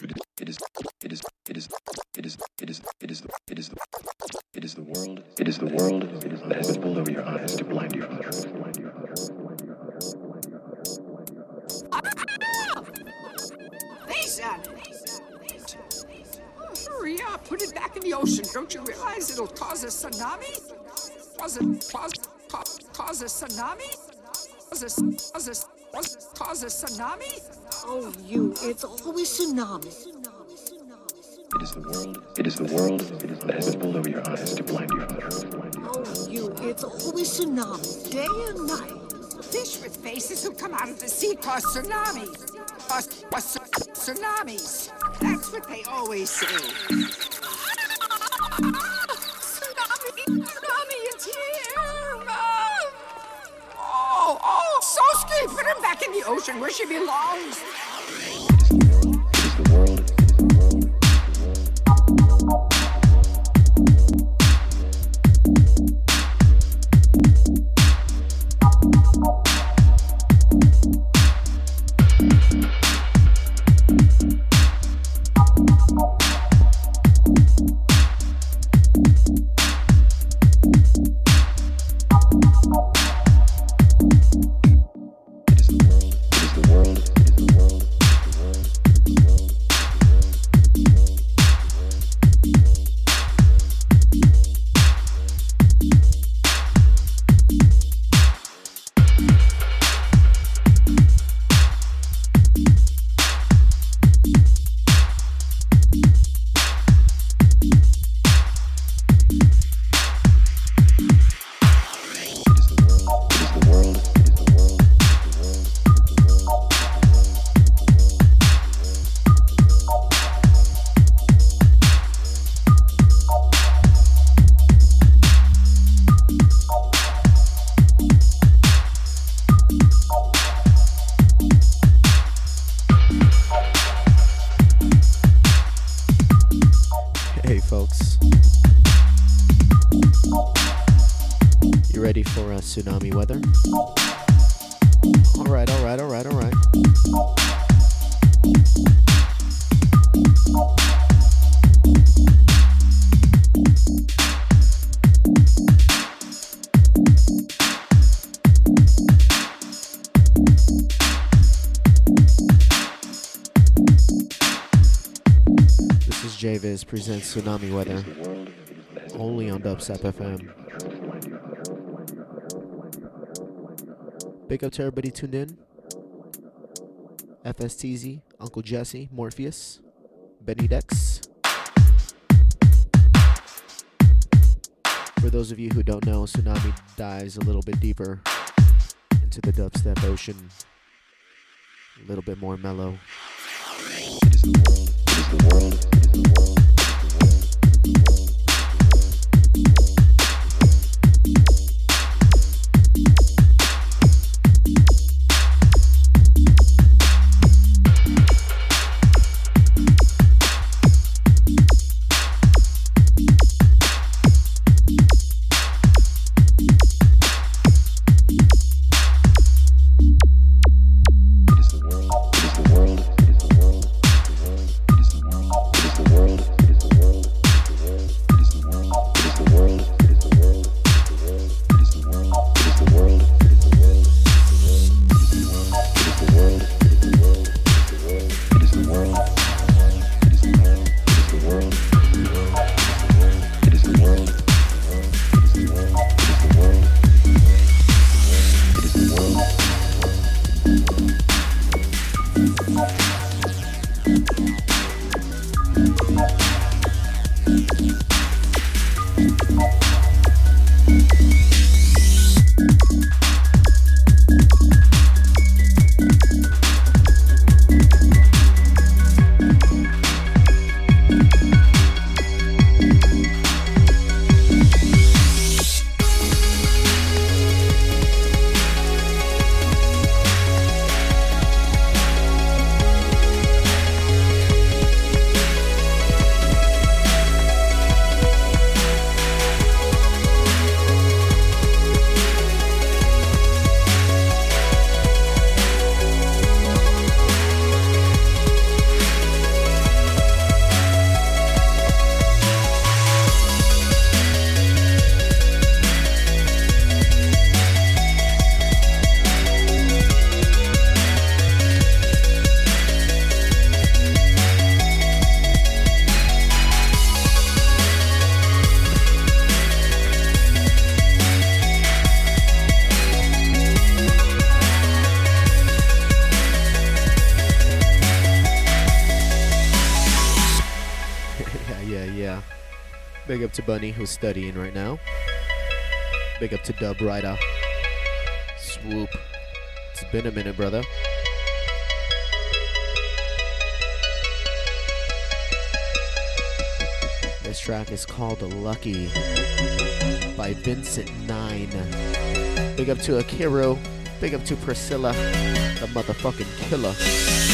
It is, it is, it is, it is, it is, it is, it is, it is the world, it is the world that has been pulled over your eyes to blind you from the truth. Hurry up, put it back in the ocean. Don't you realize it'll cause a tsunami? Cause a, cause, cause, cause a tsunami? Cause a, cause a, cause a tsunami? Oh, you. It's always tsunamis. It is the world. It is the world that has pulled over your eyes to blind you from the truth. Oh, you. It's always tsunamis, day and night. Fish with faces who come out of the sea cause tsunamis. Cause or tsunamis. That's what they always say. tsunami, tsunami, is here. Oh, oh, Soski, put her back in the ocean where she belongs. tsunami weather. All right, all right, all right, all right. This is JVIZ presents Tsunami Weather only on Dubstep FM. Big up to everybody tuned in. FSTZ, Uncle Jesse, Morpheus, Benny Dex. For those of you who don't know, Tsunami dives a little bit deeper into the dubstep ocean, a little bit more mellow. Who's studying right now. Big up to Dub Rider. Swoop. It's been a minute, brother. This track is called Lucky by Vincent Nine. Big up to Akiro. Big up to Priscilla, the motherfucking killer.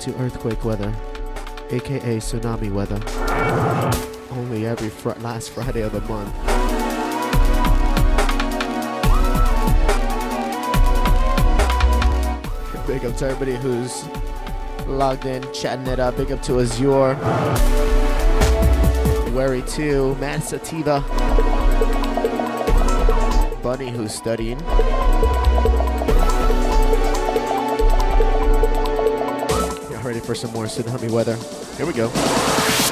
Into earthquake weather, aka tsunami weather. Only every fr- last Friday of the month. Big up to everybody who's logged in, chatting it up. Big up to Azure. Wary 2, Matt Sativa. Bunny who's studying. For some more tsunami weather. Here we go.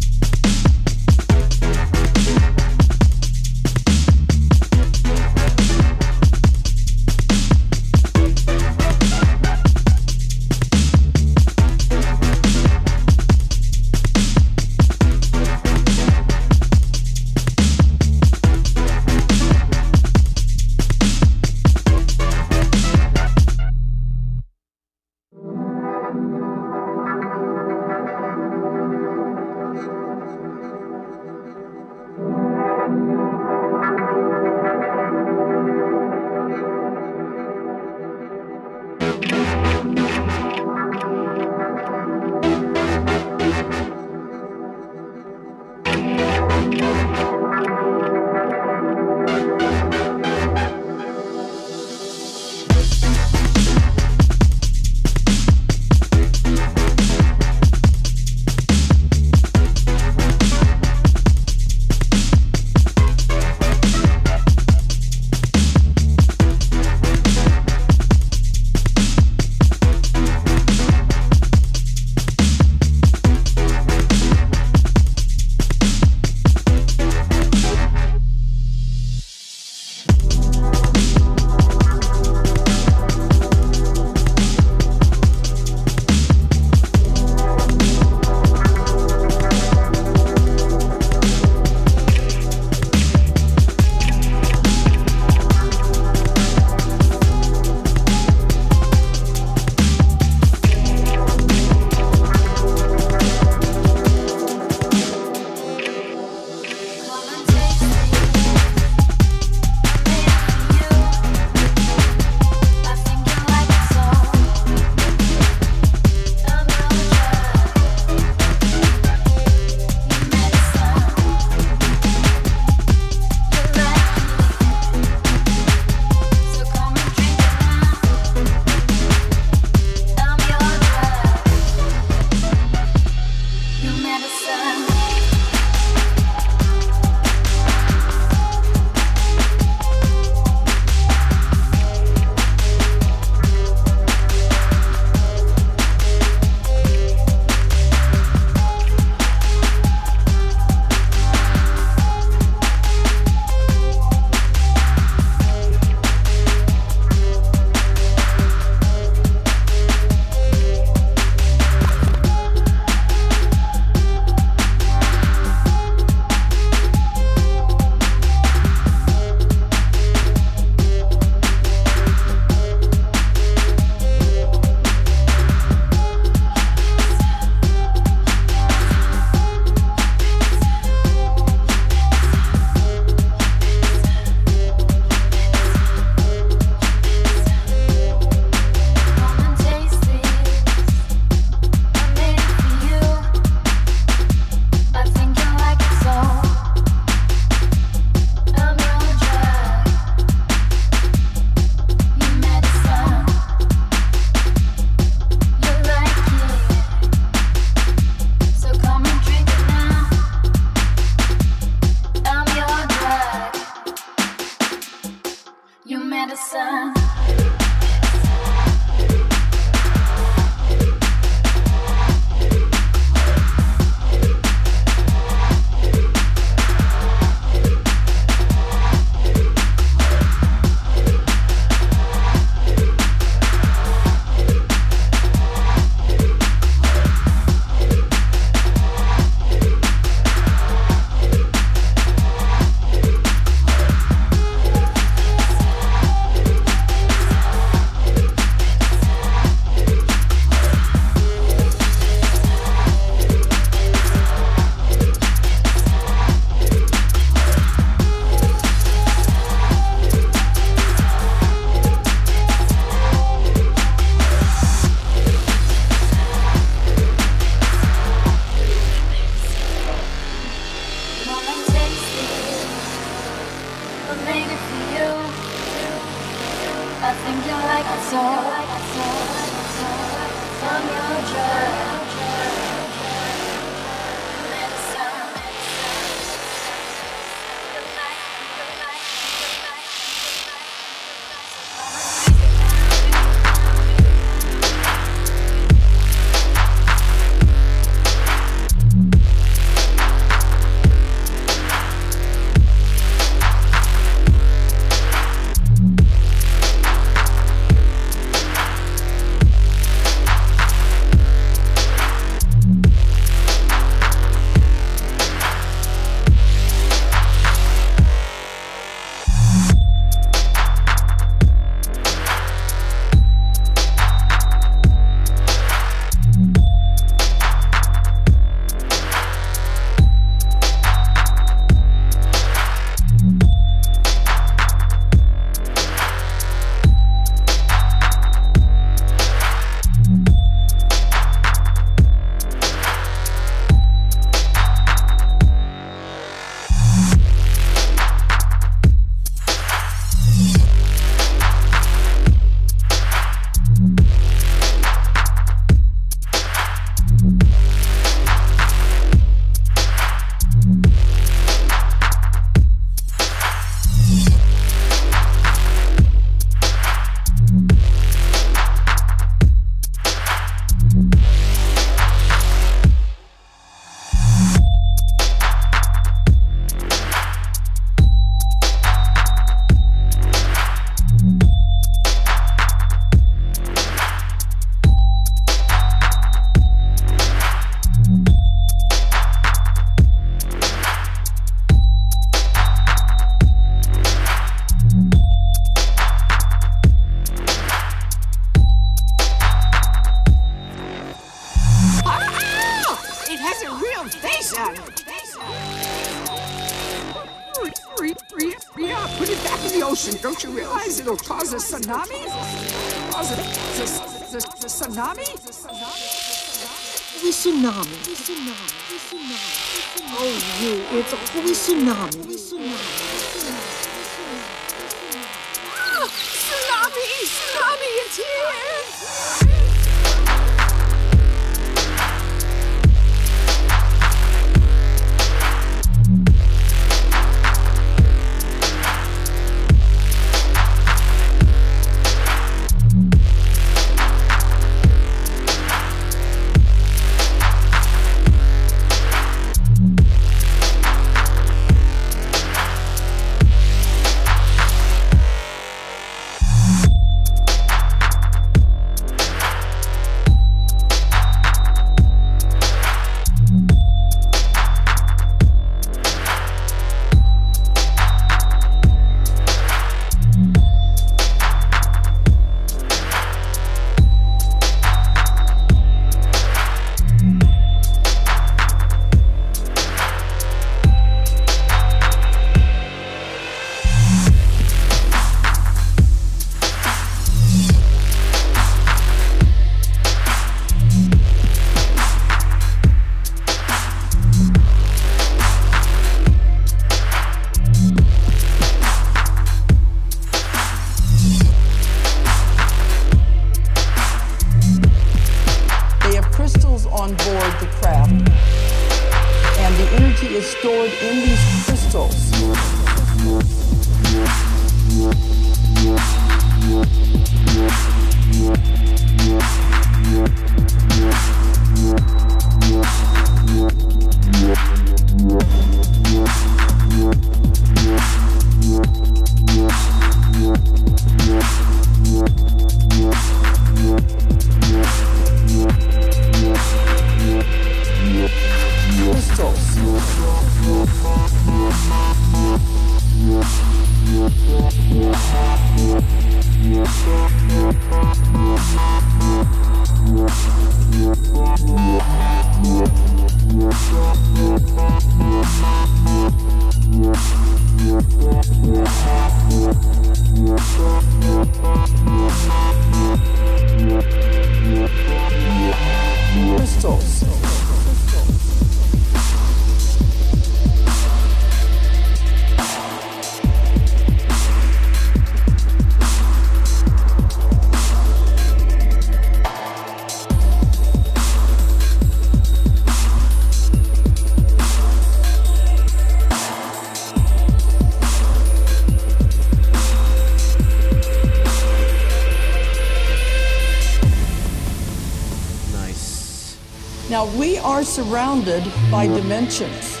Surrounded by dimensions.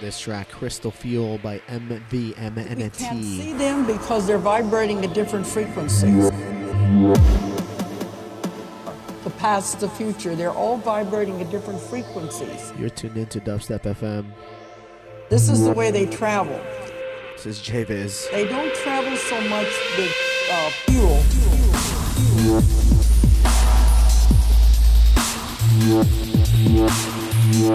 This track, Crystal Fuel by MVMNT. We can't see them because they're vibrating at different frequencies. The past, the future, they're all vibrating at different frequencies. You're tuned into Dubstep FM. This is the way they travel. This is JViz. They don't travel so much with uh, fuel. Fuel. Fuel. Yeah.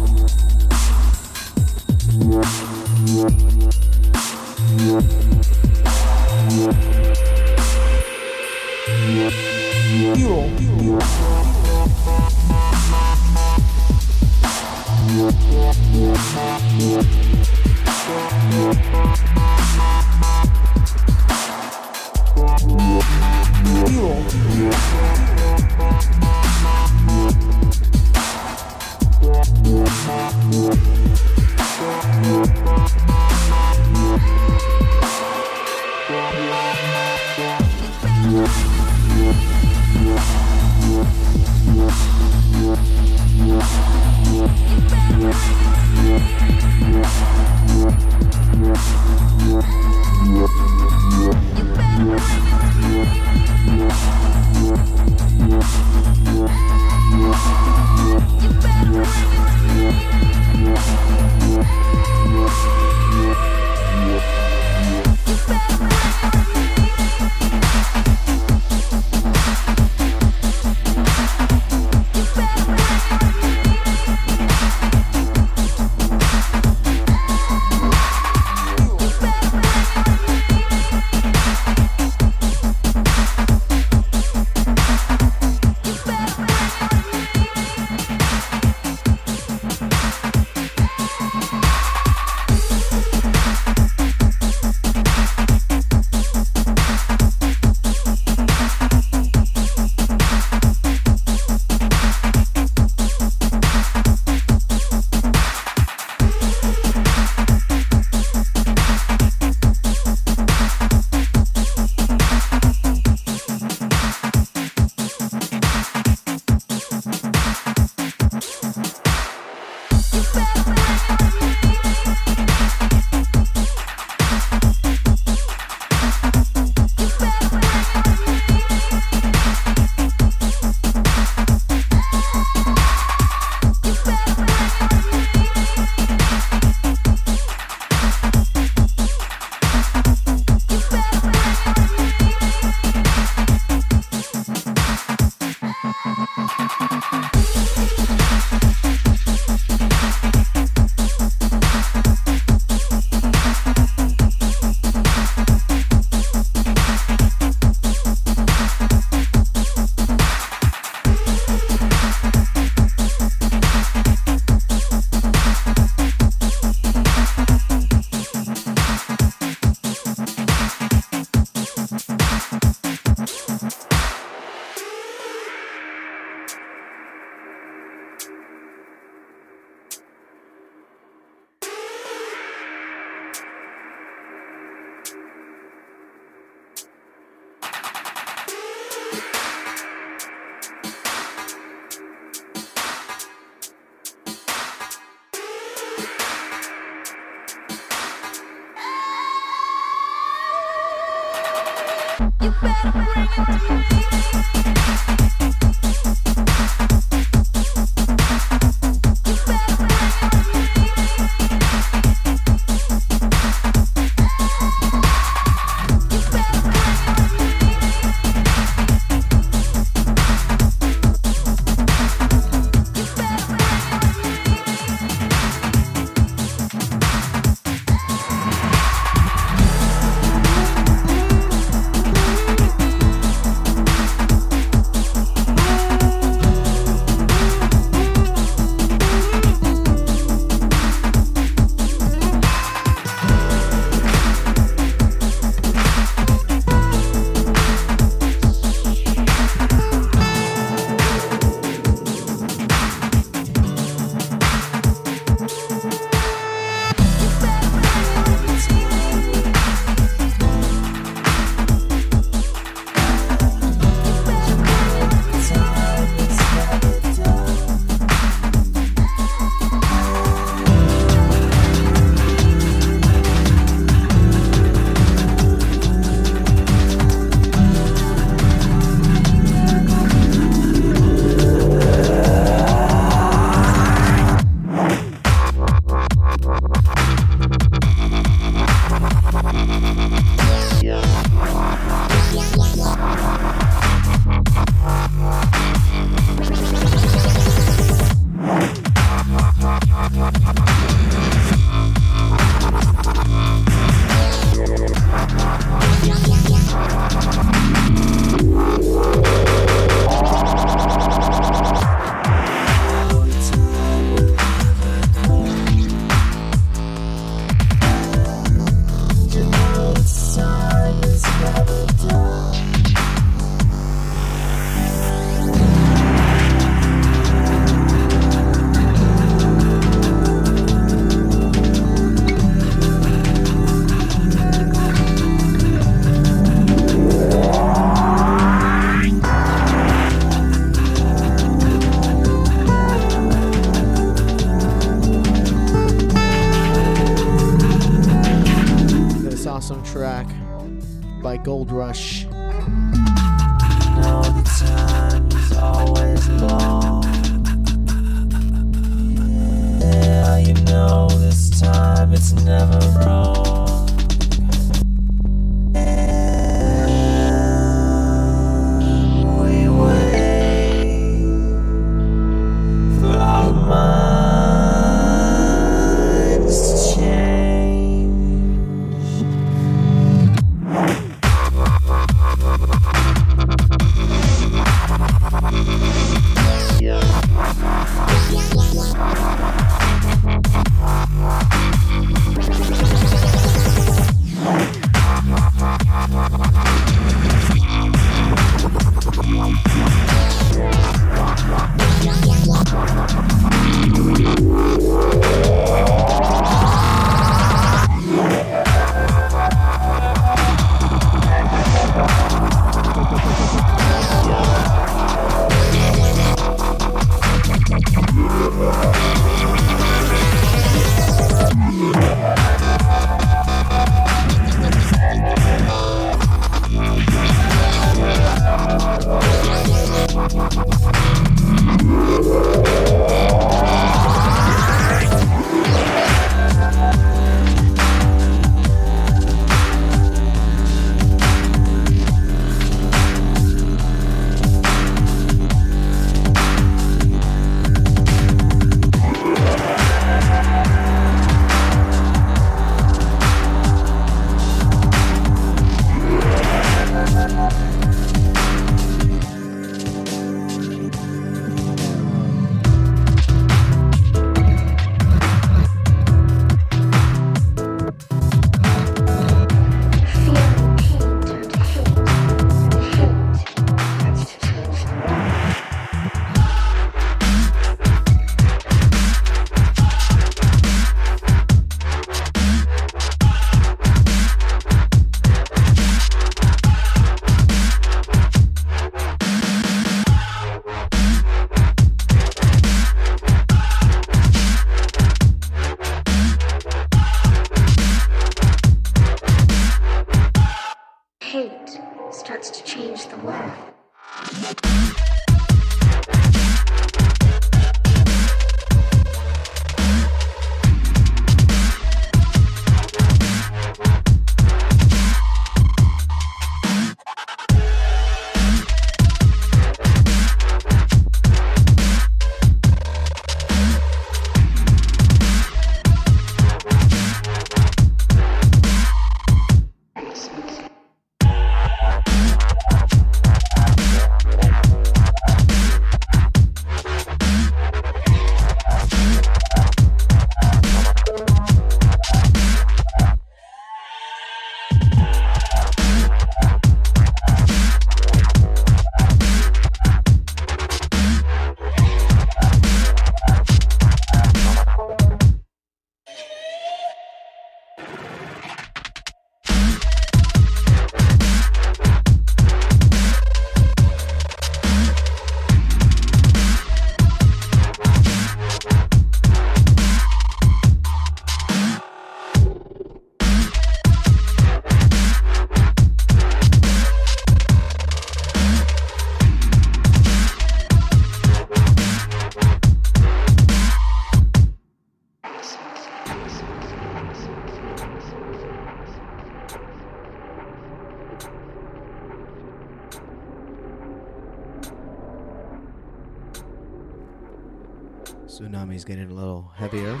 Tsunami's getting a little heavier.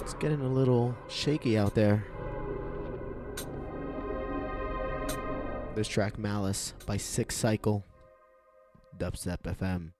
It's getting a little shaky out there. This track Malice by Six Cycle. Dubstep FM.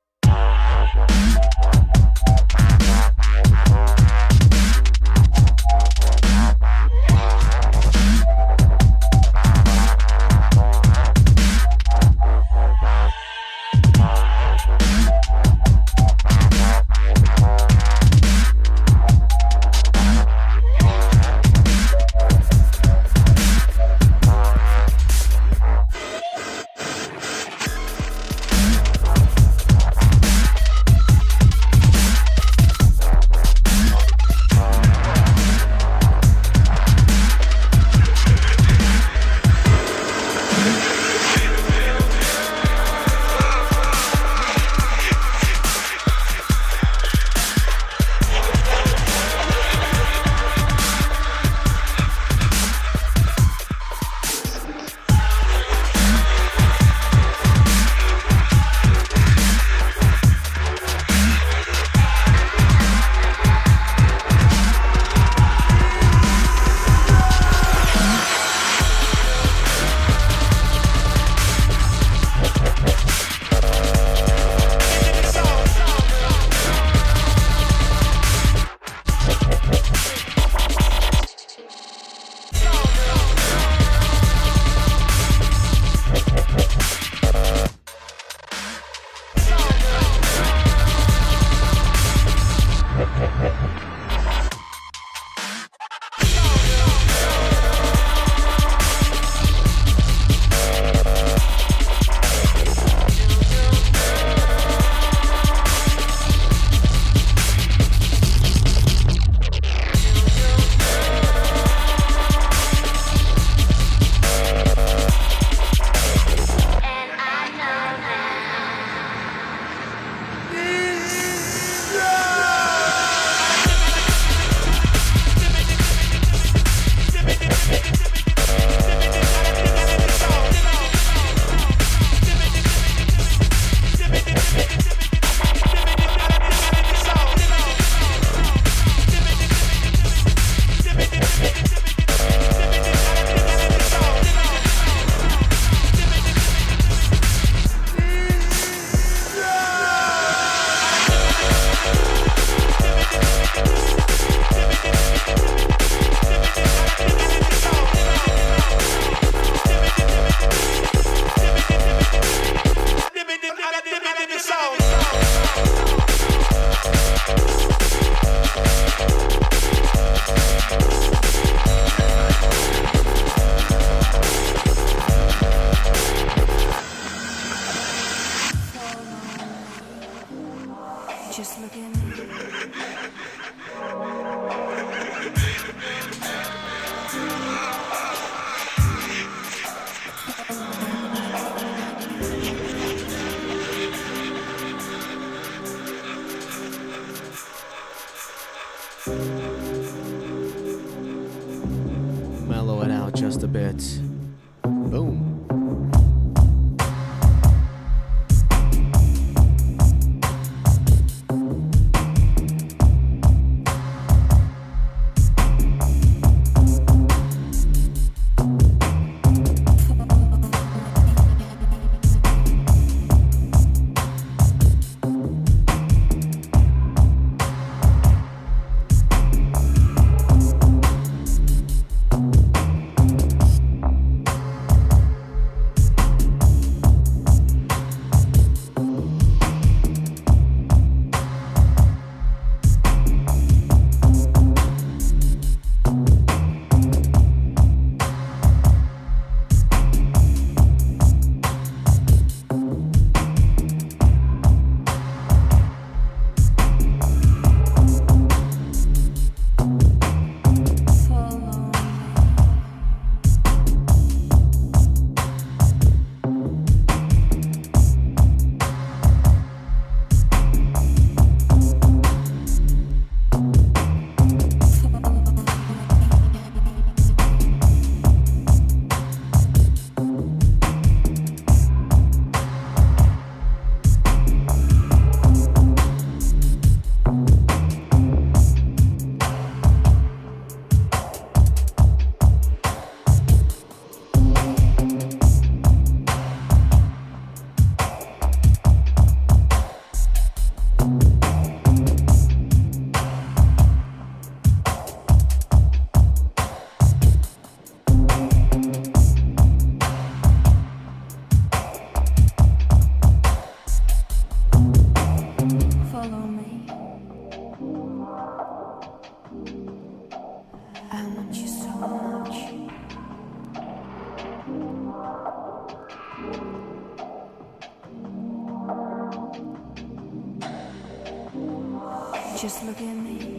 Just look at me.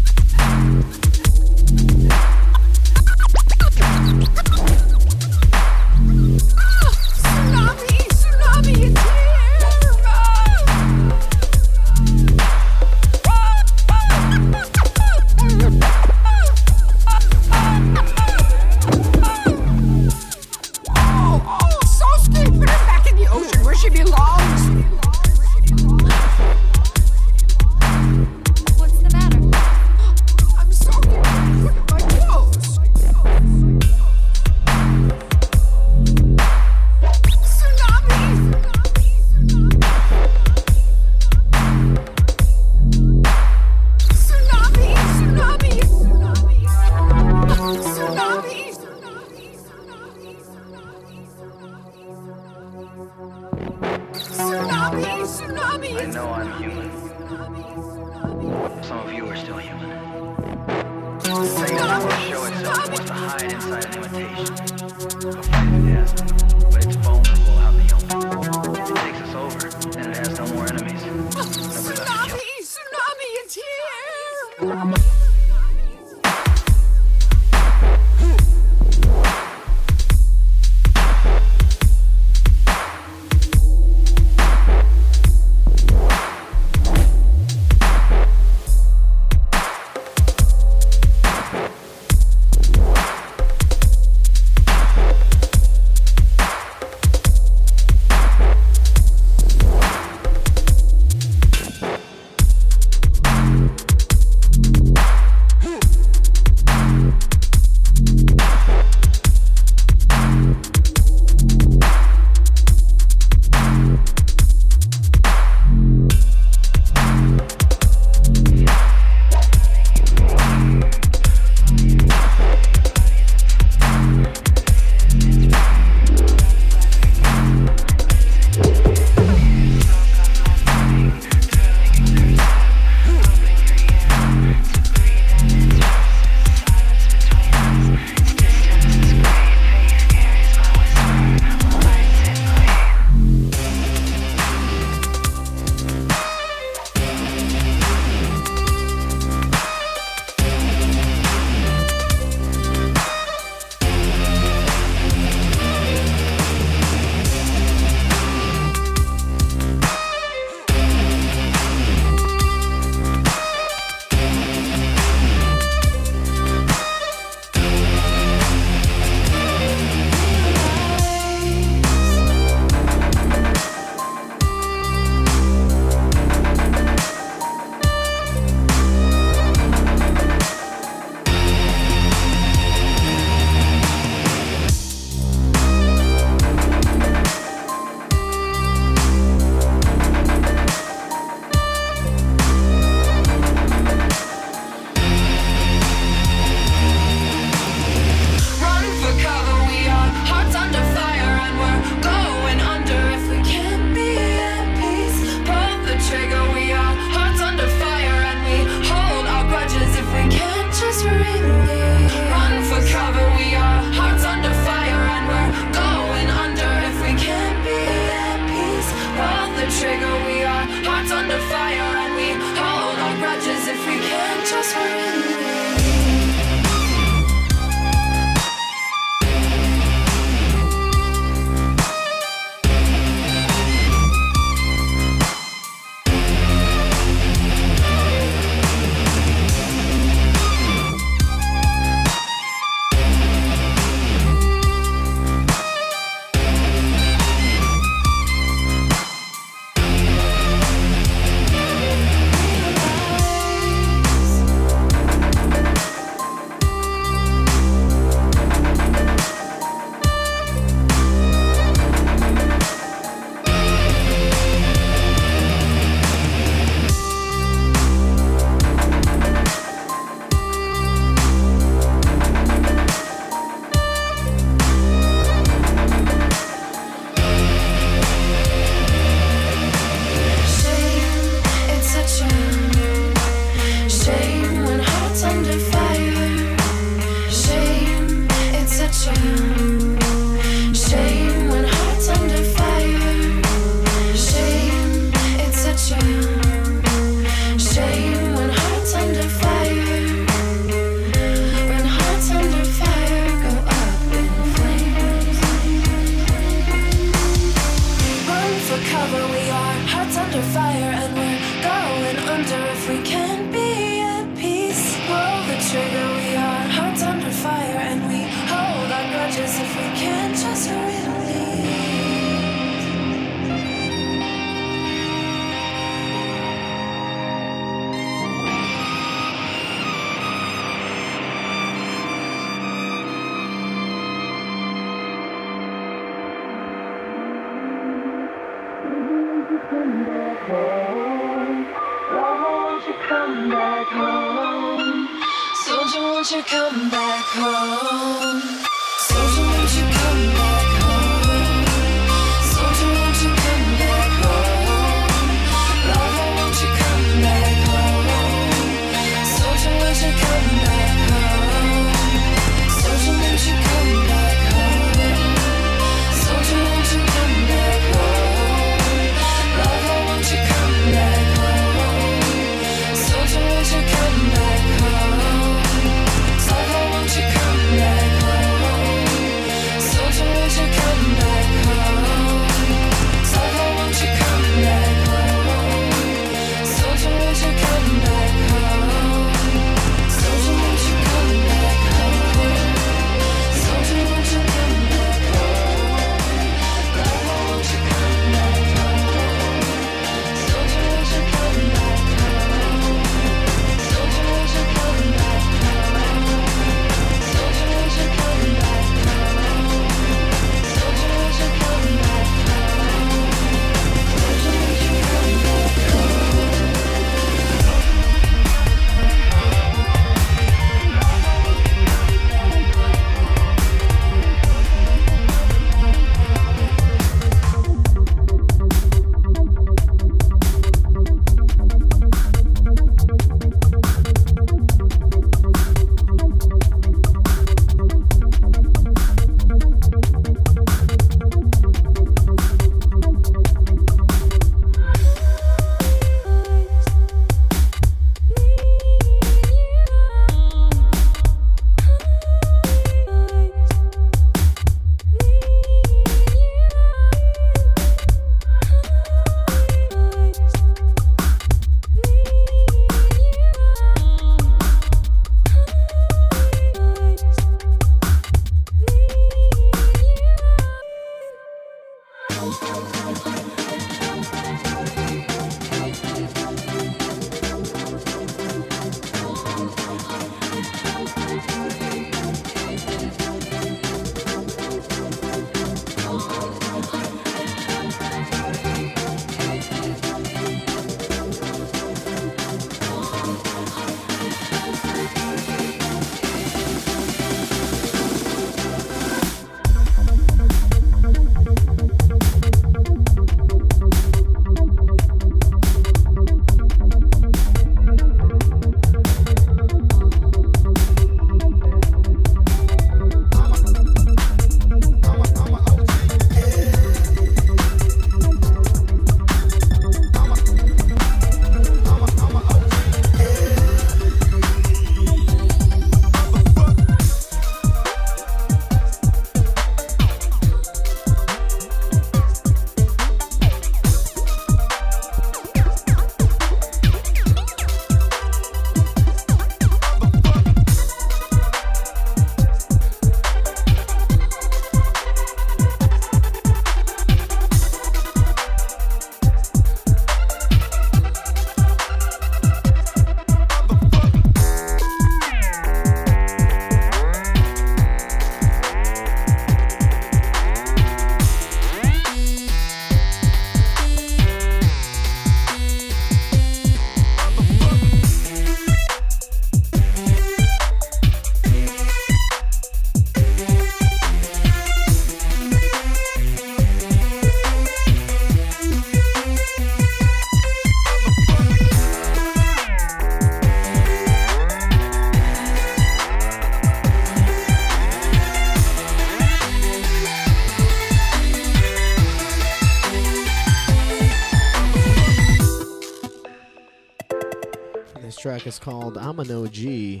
Is called I'm an OG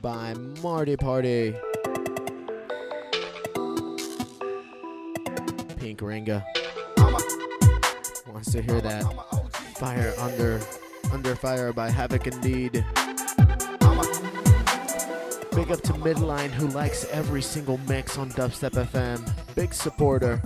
by Marty Party. Pink Ringa wants to hear that Fire Under Under Fire by Havoc Indeed. Big up to Midline who likes every single mix on Dubstep FM. Big supporter.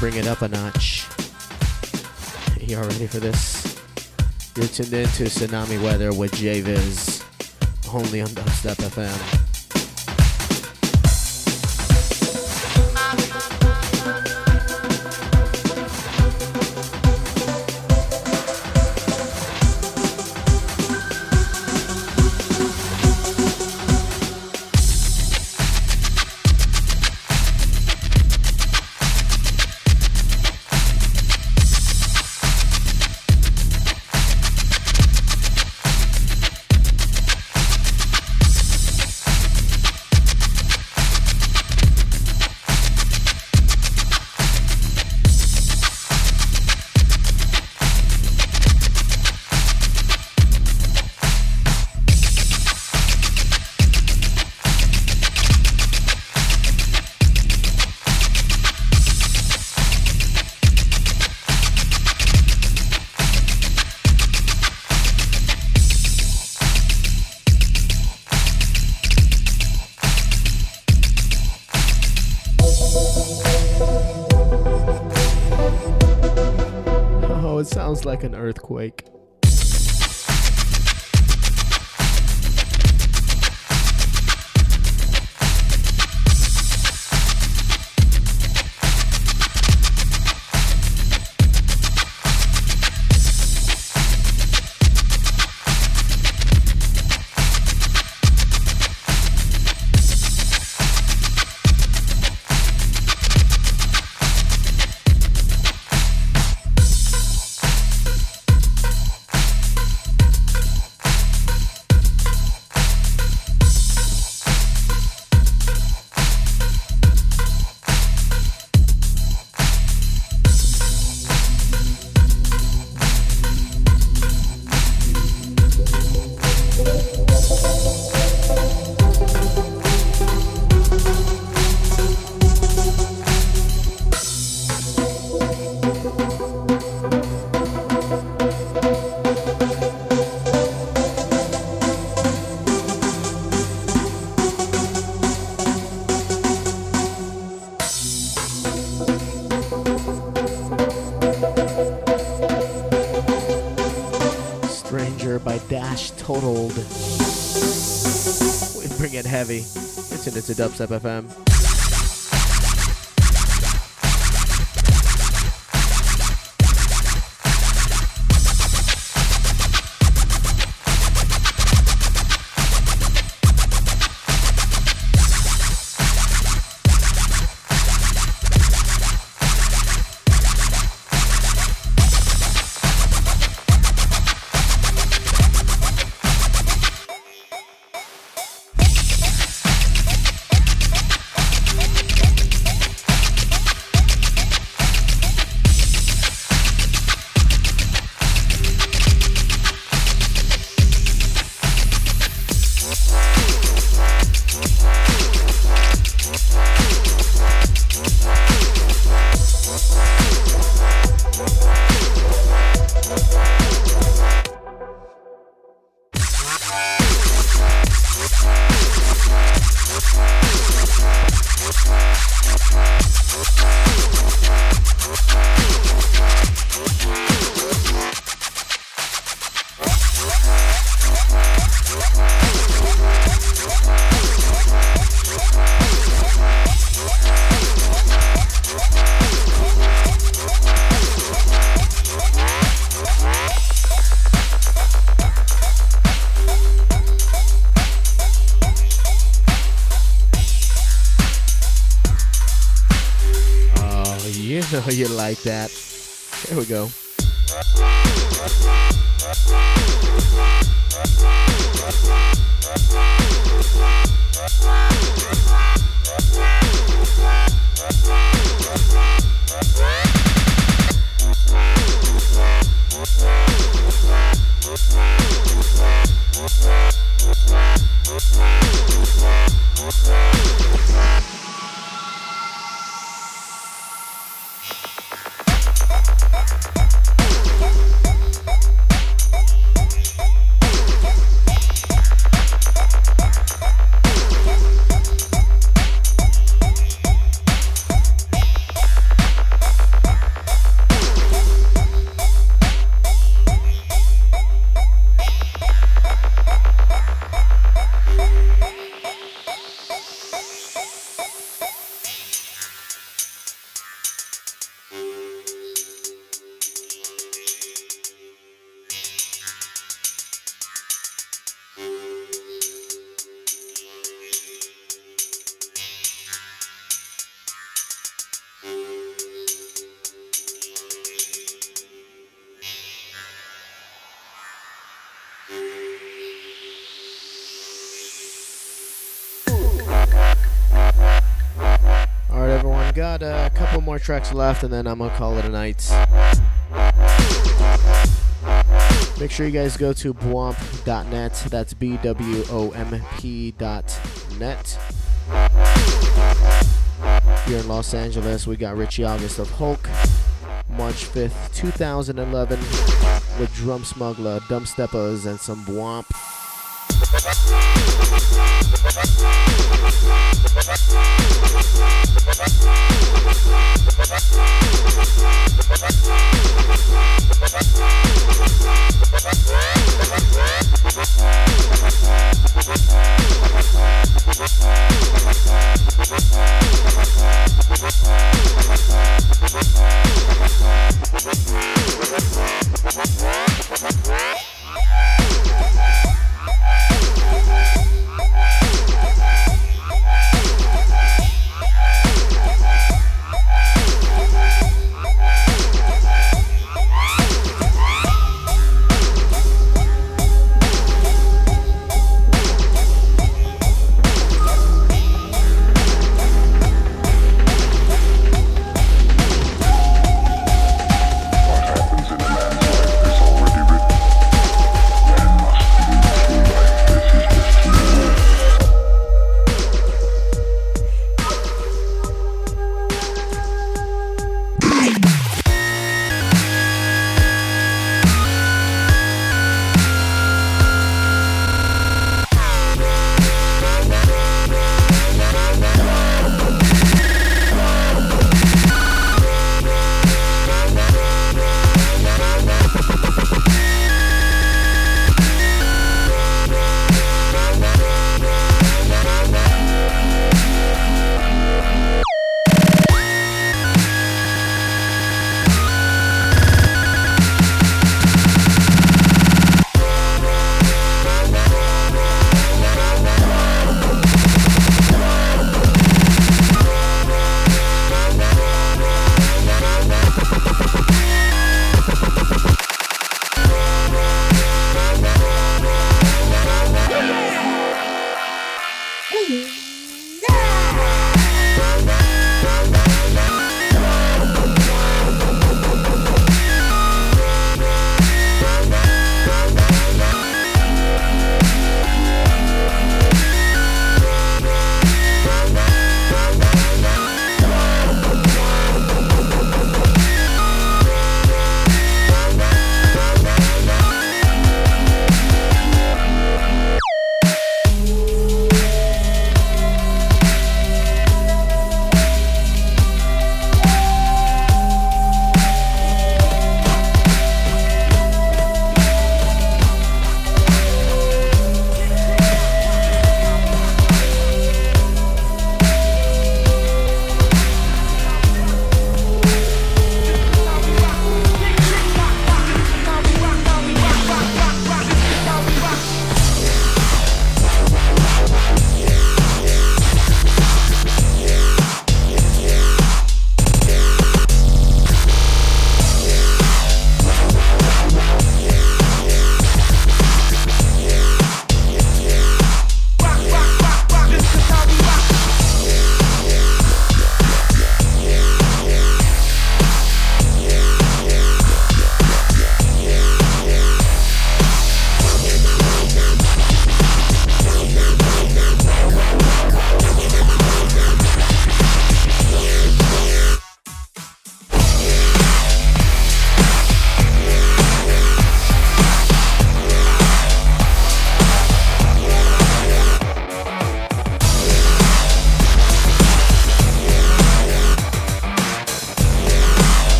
Bring it up a notch. Y'all ready for this? You're tuned in to Tsunami Weather with JVIZ, only on Dubstep FM. Earthquake. It's Dubstep FM. That. Tracks left, and then I'm gonna call it a night. Make sure you guys go to bwomp.net. That's B W O M P dot net. Here in Los Angeles, we got Richie August of Hulk. March 5th, 2011, with Drum Smuggler, Dumb Steppers, and some Bwomp. What?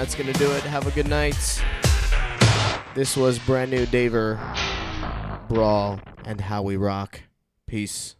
That's going to do it. Have a good night. This was brand new Daver, Brawl, and How We Rock. Peace.